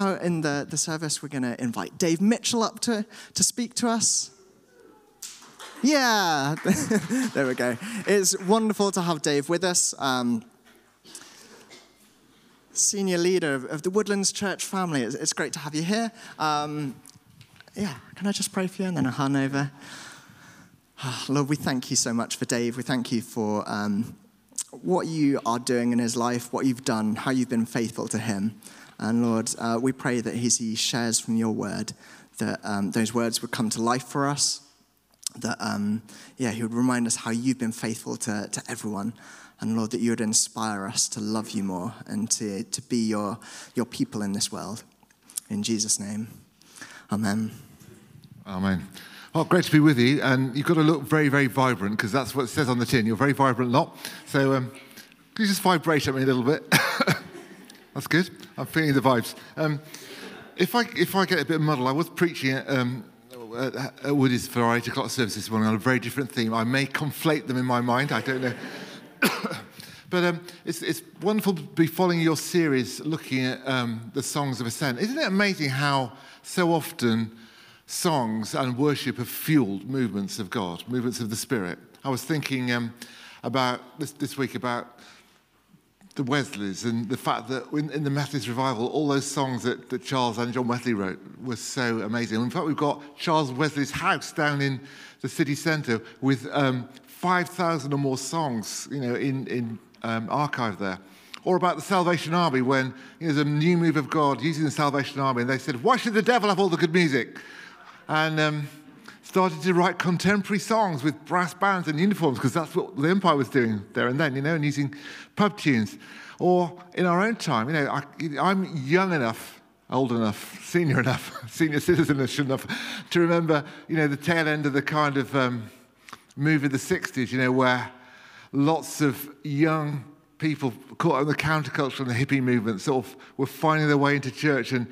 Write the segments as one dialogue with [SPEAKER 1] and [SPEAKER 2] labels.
[SPEAKER 1] in the, the service, we're going to invite Dave Mitchell up to, to speak to us. Yeah, there we go. It's wonderful to have Dave with us. Um, senior leader of, of, the Woodlands Church family. It's, it's great to have you here. Um, yeah, can I just pray for you and then I'll hand over? Oh, Lord, we thank you so much for Dave. We thank you for um, what you are doing in his life, what you've done, how you've been faithful to him. And Lord, uh, we pray that as he shares from your word, that um, those words would come to life for us. That, um, yeah, he would remind us how you've been faithful to, to everyone. And Lord, that you would inspire us to love you more and to, to be your, your people in this world. In Jesus' name, amen.
[SPEAKER 2] Amen. Well, great to be with you. And you've got to look very, very vibrant because that's what it says on the tin. You're very vibrant lot. So um, you just vibrate at me a little bit? that's good. I'm feeling the vibes. Um, if, I, if I get a bit muddled, I was preaching at, um, at, Woody's for our 8 o'clock service this morning on a very different theme. I may conflate them in my mind. I don't know. but um, it's, it's wonderful to be following your series looking at um, the songs of ascent. Isn't it amazing how so often songs and worship have fueled movements of God, movements of the Spirit. I was thinking um, about this, this week about the Wesleys and the fact that in, in, the Methodist revival, all those songs that, that Charles and John Wesley wrote were so amazing. In fact, we've got Charles Wesley's house down in the city centre with um, 5,000 or more songs, you know, in, in um, archive there. Or about the Salvation Army when you know, there's a new move of God using the Salvation Army, and they said, Why should the devil have all the good music? and um, started to write contemporary songs with brass bands and uniforms because that's what the Empire was doing there and then, you know, and using pub tunes. Or in our own time, you know, I, am young enough, old enough, senior enough, senior citizenish enough to remember, you know, the tail end of the kind of um, move of the 60s, you know, where lots of young people caught on the counterculture and the hippie movement sort of were finding their way into church and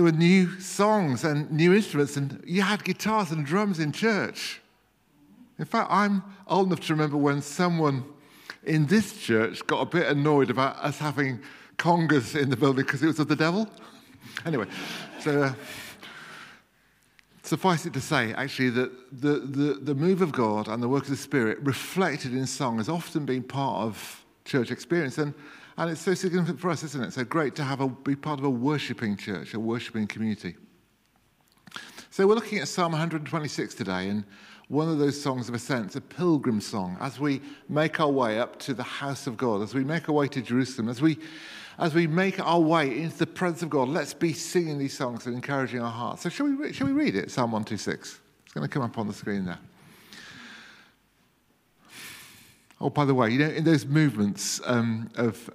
[SPEAKER 2] there were new songs and new instruments, and you had guitars and drums in church. In fact, I'm old enough to remember when someone in this church got a bit annoyed about us having congas in the building because it was of the devil. Anyway, so uh, suffice it to say, actually, that the, the, the move of God and the work of the Spirit reflected in song has often been part of church experience. And and it's so significant for us, isn't it? So great to have a, be part of a worshipping church, a worshipping community. So we're looking at Psalm 126 today, and one of those songs of ascent, a pilgrim song, as we make our way up to the house of God, as we make our way to Jerusalem, as we, as we make our way into the presence of God. Let's be singing these songs and encouraging our hearts. So shall we, shall we read it, Psalm 126? It's going to come up on the screen there. Oh, by the way, you know, in those movements um, of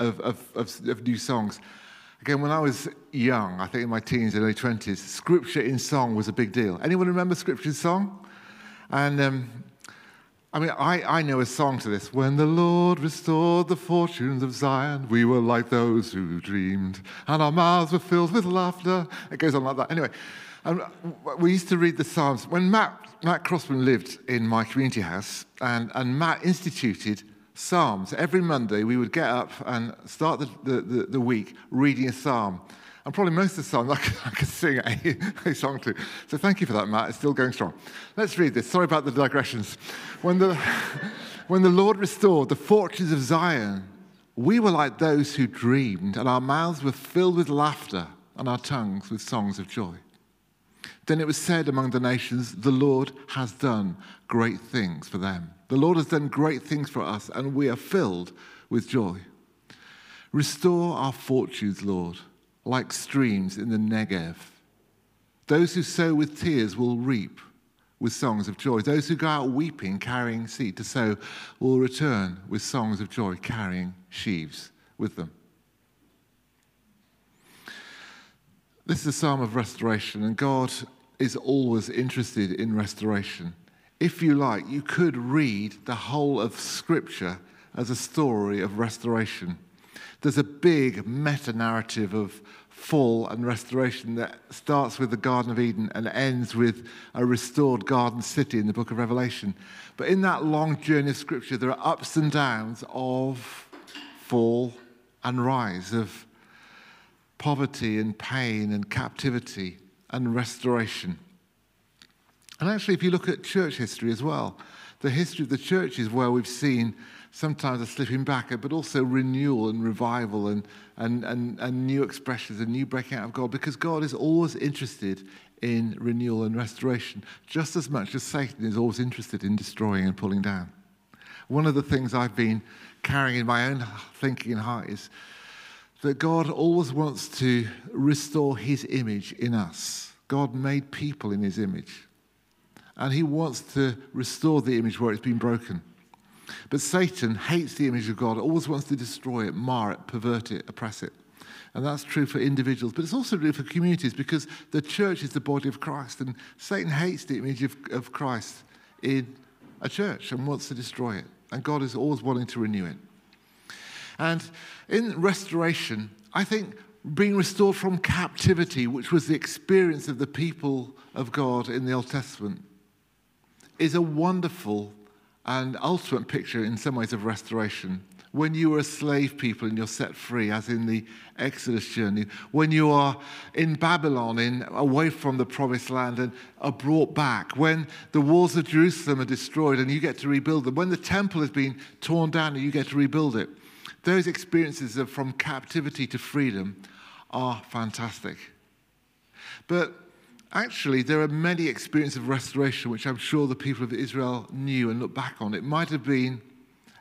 [SPEAKER 2] of, of, of, of new songs. Again, when I was young, I think in my teens and early 20s, scripture in song was a big deal. Anyone remember scripture in song? And um, I mean, I, I know a song to this. When the Lord restored the fortunes of Zion, we were like those who dreamed, and our mouths were filled with laughter. It goes on like that. Anyway, and we used to read the Psalms. When Matt, Matt Crossman lived in my community house, and, and Matt instituted Psalms. Every Monday, we would get up and start the, the, the, the week reading a psalm. And probably most of the psalms I could, I could sing a, a, song to. So thank you for that, Matt. It's still going strong. Let's read this. Sorry about the digressions. When the, when the Lord restored the fortunes of Zion, we were like those who dreamed, and our mouths were filled with laughter, and our tongues with songs of joy. Then it was said among the nations, The Lord has done great things for them. The Lord has done great things for us, and we are filled with joy. Restore our fortunes, Lord, like streams in the Negev. Those who sow with tears will reap with songs of joy. Those who go out weeping, carrying seed to sow, will return with songs of joy, carrying sheaves with them. This is a psalm of restoration, and God is always interested in restoration if you like, you could read the whole of Scripture as a story of restoration. There's a big meta narrative of fall and restoration that starts with the Garden of Eden and ends with a restored garden city in the book of Revelation. But in that long journey of Scripture, there are ups and downs of fall and rise, of poverty and pain and captivity and restoration. And actually, if you look at church history as well, the history of the church is where we've seen sometimes a slipping back, but also renewal and revival and, and, and, and new expressions and new breaking out of God, because God is always interested in renewal and restoration, just as much as Satan is always interested in destroying and pulling down. One of the things I've been carrying in my own thinking and heart is that God always wants to restore his image in us. God made people in his image and he wants to restore the image where it's been broken. But Satan hates the image of God, always wants to destroy it, mar it, pervert it, oppress it. And that's true for individuals, but it's also true for communities because the church is the body of Christ, and Satan hates the image of, of Christ in a church and wants to destroy it. And God is always wanting to renew it. And in restoration, I think being restored from captivity, which was the experience of the people of God in the Old Testament, is a wonderful and ultimate picture in some ways of restoration. When you are a slave people and you're set free, as in the Exodus journey, when you are in Babylon, in, away from the promised land, and are brought back, when the walls of Jerusalem are destroyed and you get to rebuild them, when the temple has been torn down and you get to rebuild it, those experiences of from captivity to freedom are fantastic. But actually, there are many experiences of restoration which I'm sure the people of Israel knew and looked back on. It might have been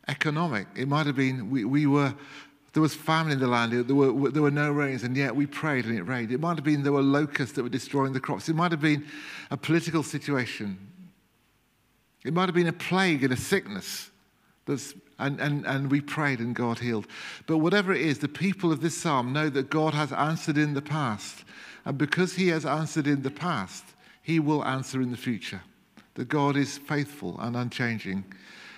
[SPEAKER 2] economic. It might have been we, we were there was famine in the land. There were, there were no rains, and yet we prayed and it rained. It might have been there were locusts that were destroying the crops. It might have been a political situation. It might have been a plague and a sickness. That's, and, and, and we prayed and God healed. But whatever it is, the people of this psalm know that God has answered in the past. And because he has answered in the past, he will answer in the future. That God is faithful and unchanging,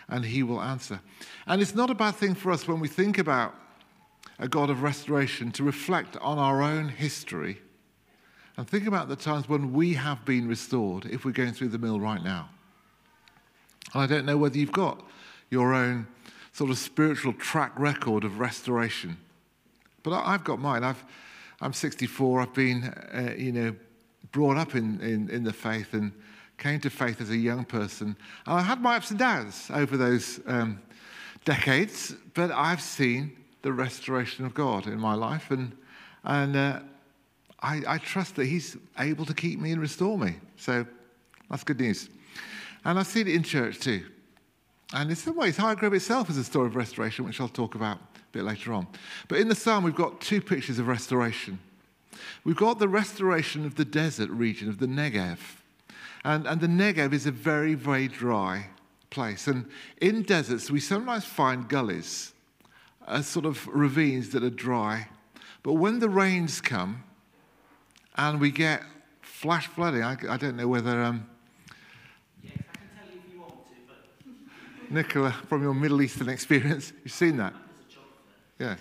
[SPEAKER 2] and he will answer. And it's not a bad thing for us when we think about a God of restoration to reflect on our own history and think about the times when we have been restored if we're going through the mill right now. And I don't know whether you've got your own sort of spiritual track record of restoration, but I've got mine. I've, I'm 64. I've been, uh, you know, brought up in, in, in, the faith and came to faith as a young person. And I had my ups and downs over those um, decades, but I've seen the restoration of God in my life. And, and uh, I, I trust that He's able to keep me and restore me. So that's good news. And I've seen it in church too. And in some ways, Highgrove itself is a story of restoration, which I'll talk about a bit later on. But in the psalm, we've got two pictures of restoration. We've got the restoration of the desert region of the Negev. And, and the Negev is a very, very dry place. And in deserts, we sometimes find gullies, uh, sort of ravines that are dry. But when the rains come and we get flash flooding, I, I don't know whether. Um, Nicola, from your Middle Eastern experience, you've seen that? Yeah.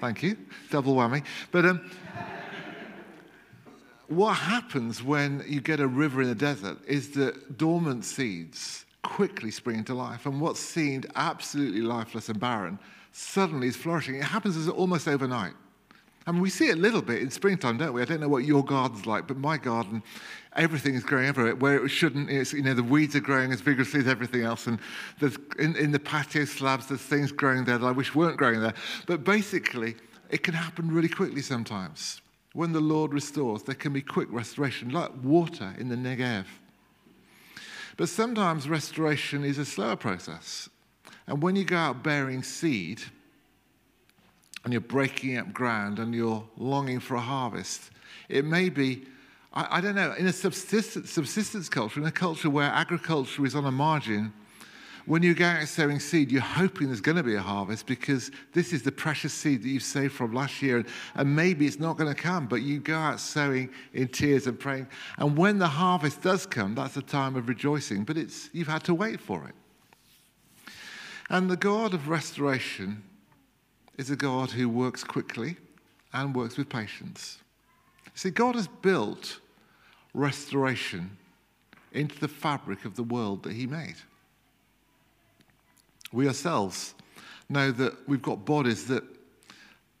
[SPEAKER 2] Thank you. Double whammy. But um, what happens when you get a river in the desert is that dormant seeds quickly spring into life. And what seemed absolutely lifeless and barren suddenly is flourishing. It happens almost overnight. I mean, we see it a little bit in springtime, don't we? I don't know what your garden's like, but my garden, everything is growing everywhere. Where it shouldn't, it's, you know, the weeds are growing as vigorously as everything else. And there's, in, in the patio slabs, there's things growing there that I wish weren't growing there. But basically, it can happen really quickly sometimes. When the Lord restores, there can be quick restoration, like water in the Negev. But sometimes restoration is a slower process. And when you go out bearing seed, and you're breaking up ground and you're longing for a harvest. It may be, I, I don't know, in a subsistence, subsistence culture, in a culture where agriculture is on a margin, when you go out sowing seed, you're hoping there's going to be a harvest because this is the precious seed that you've saved from last year. And maybe it's not going to come, but you go out sowing in tears and praying. And when the harvest does come, that's a time of rejoicing, but it's, you've had to wait for it. And the God of restoration is a God who works quickly and works with patience. See, God has built restoration into the fabric of the world that He made. We ourselves know that we've got bodies that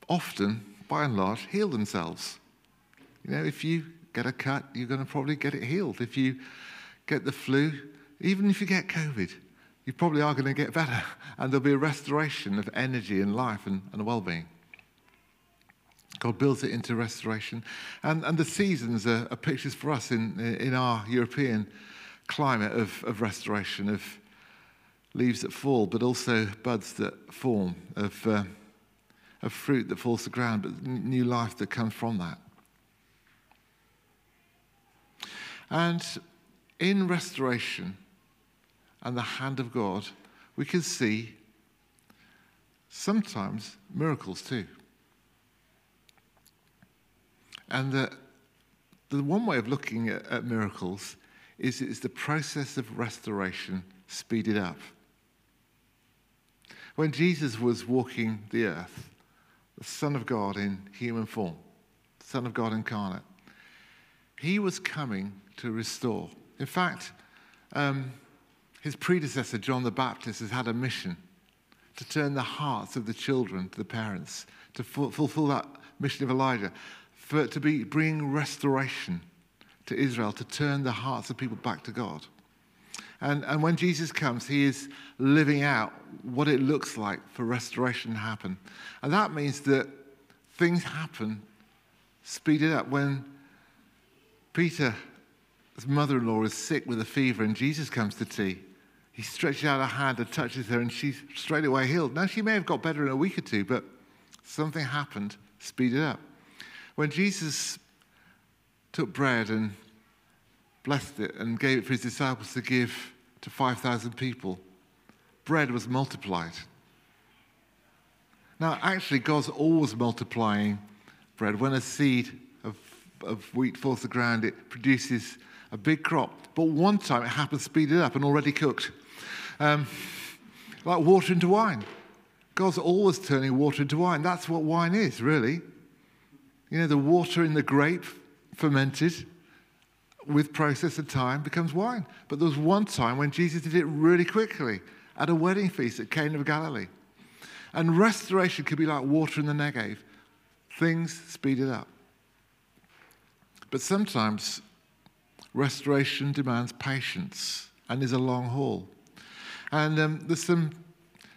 [SPEAKER 2] often, by and large, heal themselves. You know, if you get a cut, you're going to probably get it healed. If you get the flu, even if you get COVID, you probably are going to get better. And there'll be a restoration of energy and life and, and well being. God builds it into restoration. And, and the seasons are, are pictures for us in, in our European climate of, of restoration, of leaves that fall, but also buds that form, of, uh, of fruit that falls to the ground, but new life that comes from that. And in restoration and the hand of God, we can see sometimes miracles too. And the, the one way of looking at, at miracles is the process of restoration speeded up. When Jesus was walking the earth, the Son of God in human form, Son of God incarnate, he was coming to restore. In fact, um, his predecessor, John the Baptist, has had a mission to turn the hearts of the children to the parents, to fulfill that mission of Elijah, for to be bringing restoration to Israel, to turn the hearts of people back to God. And, and when Jesus comes, he is living out what it looks like for restoration to happen. And that means that things happen speeded up. When Peter's mother in law is sick with a fever and Jesus comes to tea, he stretches out a hand and touches her, and she's straight away healed. Now, she may have got better in a week or two, but something happened, speeded up. When Jesus took bread and blessed it and gave it for his disciples to give to 5,000 people, bread was multiplied. Now, actually, God's always multiplying bread. When a seed of, of wheat falls to the ground, it produces a big crop. But one time it happened speeded up and already cooked. Um, like water into wine. God's always turning water into wine. That's what wine is, really. You know, the water in the grape fermented with process and time becomes wine. But there was one time when Jesus did it really quickly at a wedding feast at Cana of Galilee. And restoration could be like water in the Negev. Things speeded up. But sometimes restoration demands patience and is a long haul. And um, there's some,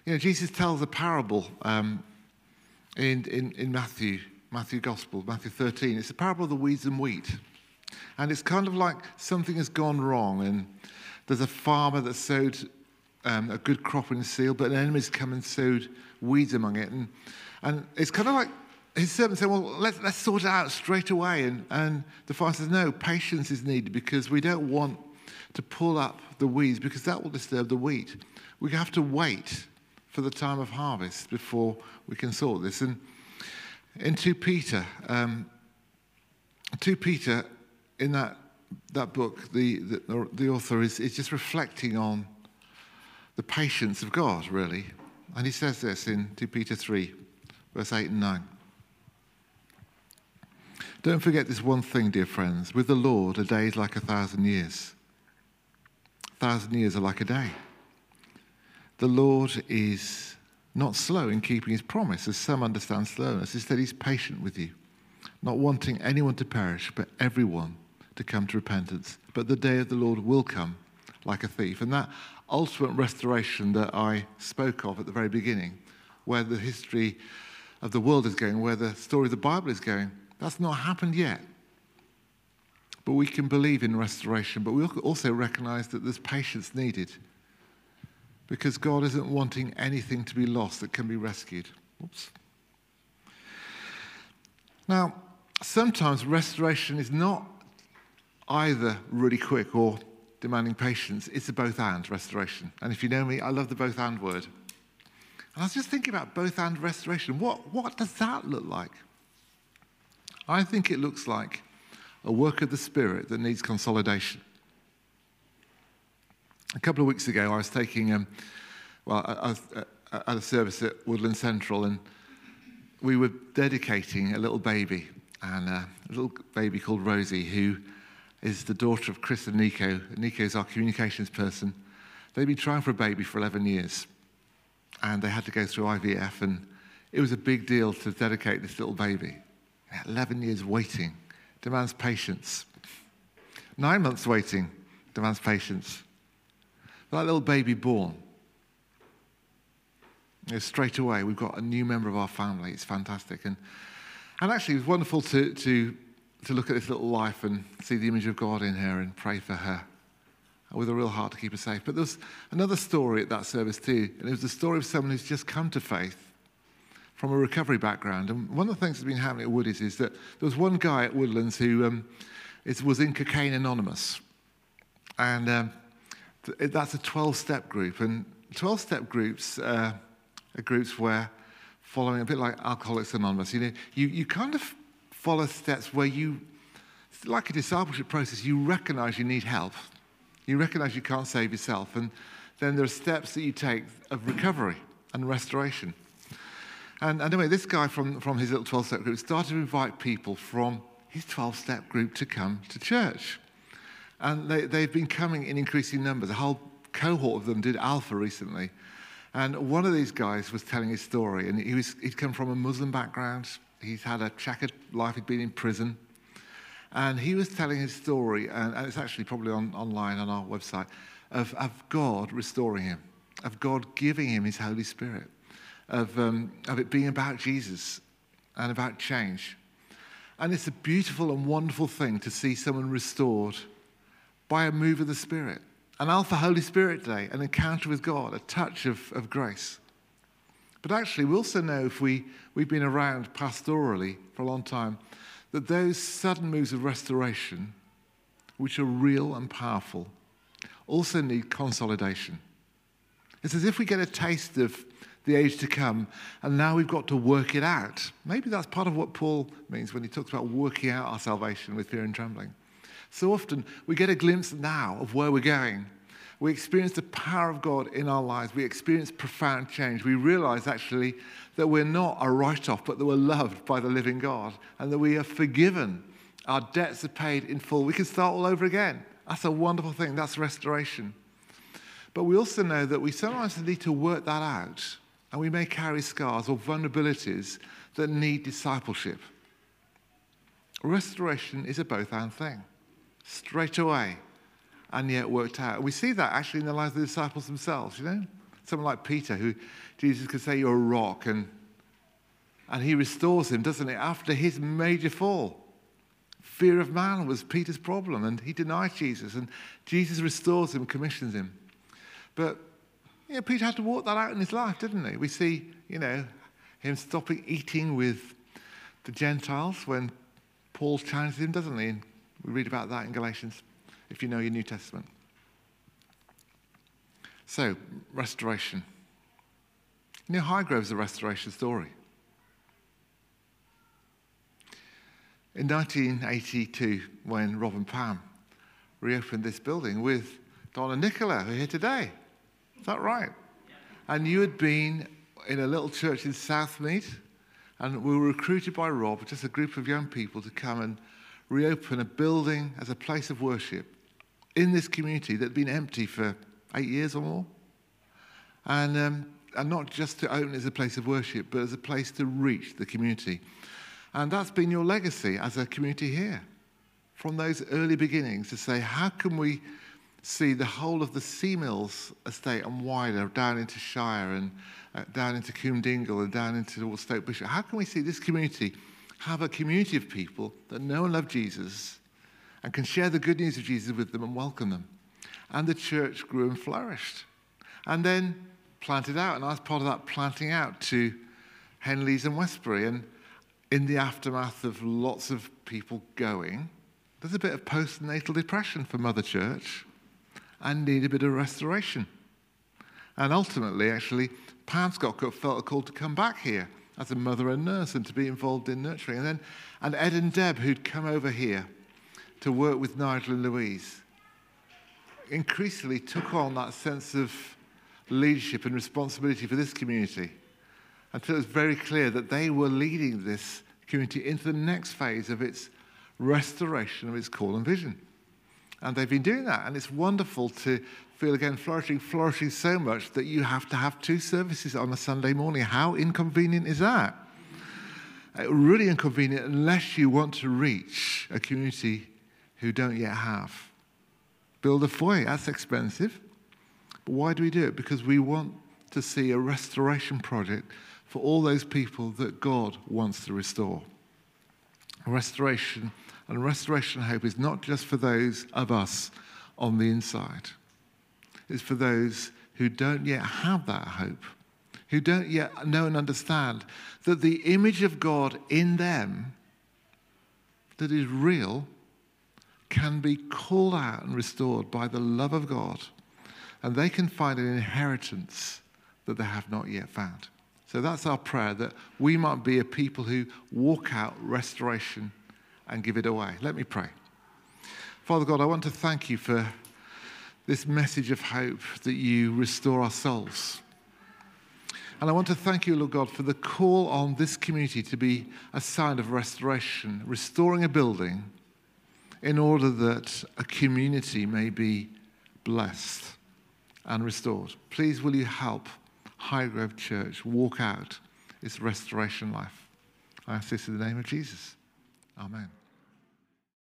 [SPEAKER 2] you know, Jesus tells a parable um, in, in, in Matthew, Matthew Gospel, Matthew 13. It's a parable of the weeds and wheat. And it's kind of like something has gone wrong, and there's a farmer that sowed um, a good crop in the field, but an enemy's come and sowed weeds among it. And, and it's kind of like his servant said, Well, let's, let's sort it out straight away. And, and the farmer says, No, patience is needed because we don't want to pull up the weeds because that will disturb the wheat. We have to wait for the time of harvest before we can sort this. And in 2 Peter, um, 2 Peter, in that, that book, the, the, the author is, is just reflecting on the patience of God, really. And he says this in 2 Peter 3, verse 8 and 9. Don't forget this one thing, dear friends. With the Lord, a day is like a thousand years thousand years are like a day. The Lord is not slow in keeping his promise, as some understand slowness. Instead, he's patient with you, not wanting anyone to perish, but everyone to come to repentance. But the day of the Lord will come like a thief. And that ultimate restoration that I spoke of at the very beginning, where the history of the world is going, where the story of the Bible is going, that's not happened yet. But we can believe in restoration, but we also recognize that there's patience needed because God isn't wanting anything to be lost that can be rescued. Oops. Now, sometimes restoration is not either really quick or demanding patience. It's a both and restoration. And if you know me, I love the both and word. And I was just thinking about both and restoration. What, what does that look like? I think it looks like a work of the Spirit that needs consolidation. A couple of weeks ago, I was taking, um, well, at a service at Woodland Central, and we were dedicating a little baby, and uh, a little baby called Rosie, who is the daughter of Chris and Nico. Nico is our communications person. They've been trying for a baby for 11 years, and they had to go through IVF, and it was a big deal to dedicate this little baby. 11 years waiting demands patience. Nine months waiting demands patience. That little baby born, know, straight away, we've got a new member of our family. It's fantastic. And, and actually, it was wonderful to, to, to look at this little life and see the image of God in her and pray for her with a real heart to keep her safe. But there was another story at that service, too. And it was the story of someone who's just come to faith from a recovery background. And one of the things that's been happening at Woodies is that there was one guy at Woodlands who um, is, was in Cocaine Anonymous. And um, th- that's a 12 step group. And 12 step groups uh, are groups where, following a bit like Alcoholics Anonymous, you know, you, you kind of follow steps where you, like a discipleship process, you recognize you need help. You recognize you can't save yourself. And then there are steps that you take of recovery and restoration. And anyway, this guy from, from his little 12 step group started to invite people from his 12 step group to come to church. And they, they've been coming in increasing numbers. A whole cohort of them did Alpha recently. And one of these guys was telling his story. And he was, he'd come from a Muslim background, he's had a checkered life, he'd been in prison. And he was telling his story, and, and it's actually probably on, online on our website, of, of God restoring him, of God giving him his Holy Spirit of, um, of it being about Jesus and about change. And it's a beautiful and wonderful thing to see someone restored by a move of the Spirit. An Alpha Holy Spirit Day, an encounter with God, a touch of, of grace. But actually, we also know if we, we've been around pastorally for a long time, that those sudden moves of restoration, which are real and powerful, also need consolidation. It's as if we get a taste of the age to come, and now we've got to work it out. Maybe that's part of what Paul means when he talks about working out our salvation with fear and trembling. So often we get a glimpse now of where we're going. We experience the power of God in our lives. We experience profound change. We realize actually that we're not a write off, but that we're loved by the living God and that we are forgiven. Our debts are paid in full. We can start all over again. That's a wonderful thing. That's restoration. But we also know that we sometimes need to work that out and we may carry scars or vulnerabilities that need discipleship. Restoration is a both and thing, straight away, and yet worked out. We see that actually in the lives of the disciples themselves, you know? Someone like Peter, who Jesus could say, You're a rock, and, and he restores him, doesn't it, after his major fall. Fear of man was Peter's problem, and he denied Jesus, and Jesus restores him, commissions him. But you know, Peter had to walk that out in his life, didn't he? We see, you know, him stopping eating with the Gentiles when Paul challenges him, doesn't he? And we read about that in Galatians, if you know your New Testament. So, restoration. You know, Highgrove's a restoration story. In 1982, when Rob and Pam reopened this building with Donna Nicola, who are here today, is that right? And you had been in a little church in Southmead, and we were recruited by Rob, just a group of young people, to come and reopen a building as a place of worship in this community that had been empty for eight years or more. And, um, and not just to open as a place of worship, but as a place to reach the community. And that's been your legacy as a community here. From those early beginnings to say, how can we see the whole of the Sea Mills estate and wider down into Shire and uh, down into Coombe Dingle and down into towards Stoke Bishop. How can we see this community have a community of people that know and love Jesus and can share the good news of Jesus with them and welcome them? And the church grew and flourished. And then planted out. And I was part of that planting out to Henleaze and Westbury. And in the aftermath of lots of people going, there's a bit of postnatal depression for Mother Church and need a bit of restoration. And ultimately, actually, Pam Scott felt a call to come back here as a mother and nurse and to be involved in nurturing. And then, and Ed and Deb, who'd come over here to work with Nigel and Louise, increasingly took on that sense of leadership and responsibility for this community until it was very clear that they were leading this community into the next phase of its restoration of its call and vision. And they've been doing that. And it's wonderful to feel again flourishing, flourishing so much that you have to have two services on a Sunday morning. How inconvenient is that? Uh, really inconvenient unless you want to reach a community who don't yet have. Build a foyer, that's expensive. But why do we do it? Because we want to see a restoration project for all those people that God wants to restore. Restoration and restoration hope is not just for those of us on the inside, it's for those who don't yet have that hope, who don't yet know and understand that the image of God in them that is real can be called out and restored by the love of God, and they can find an inheritance that they have not yet found. So that's our prayer that we might be a people who walk out restoration and give it away. Let me pray. Father God, I want to thank you for this message of hope that you restore our souls. And I want to thank you, Lord God, for the call on this community to be a sign of restoration, restoring a building in order that a community may be blessed and restored. Please, will you help Highgrove Church walk out its restoration life? I ask this in the name of Jesus. Amen.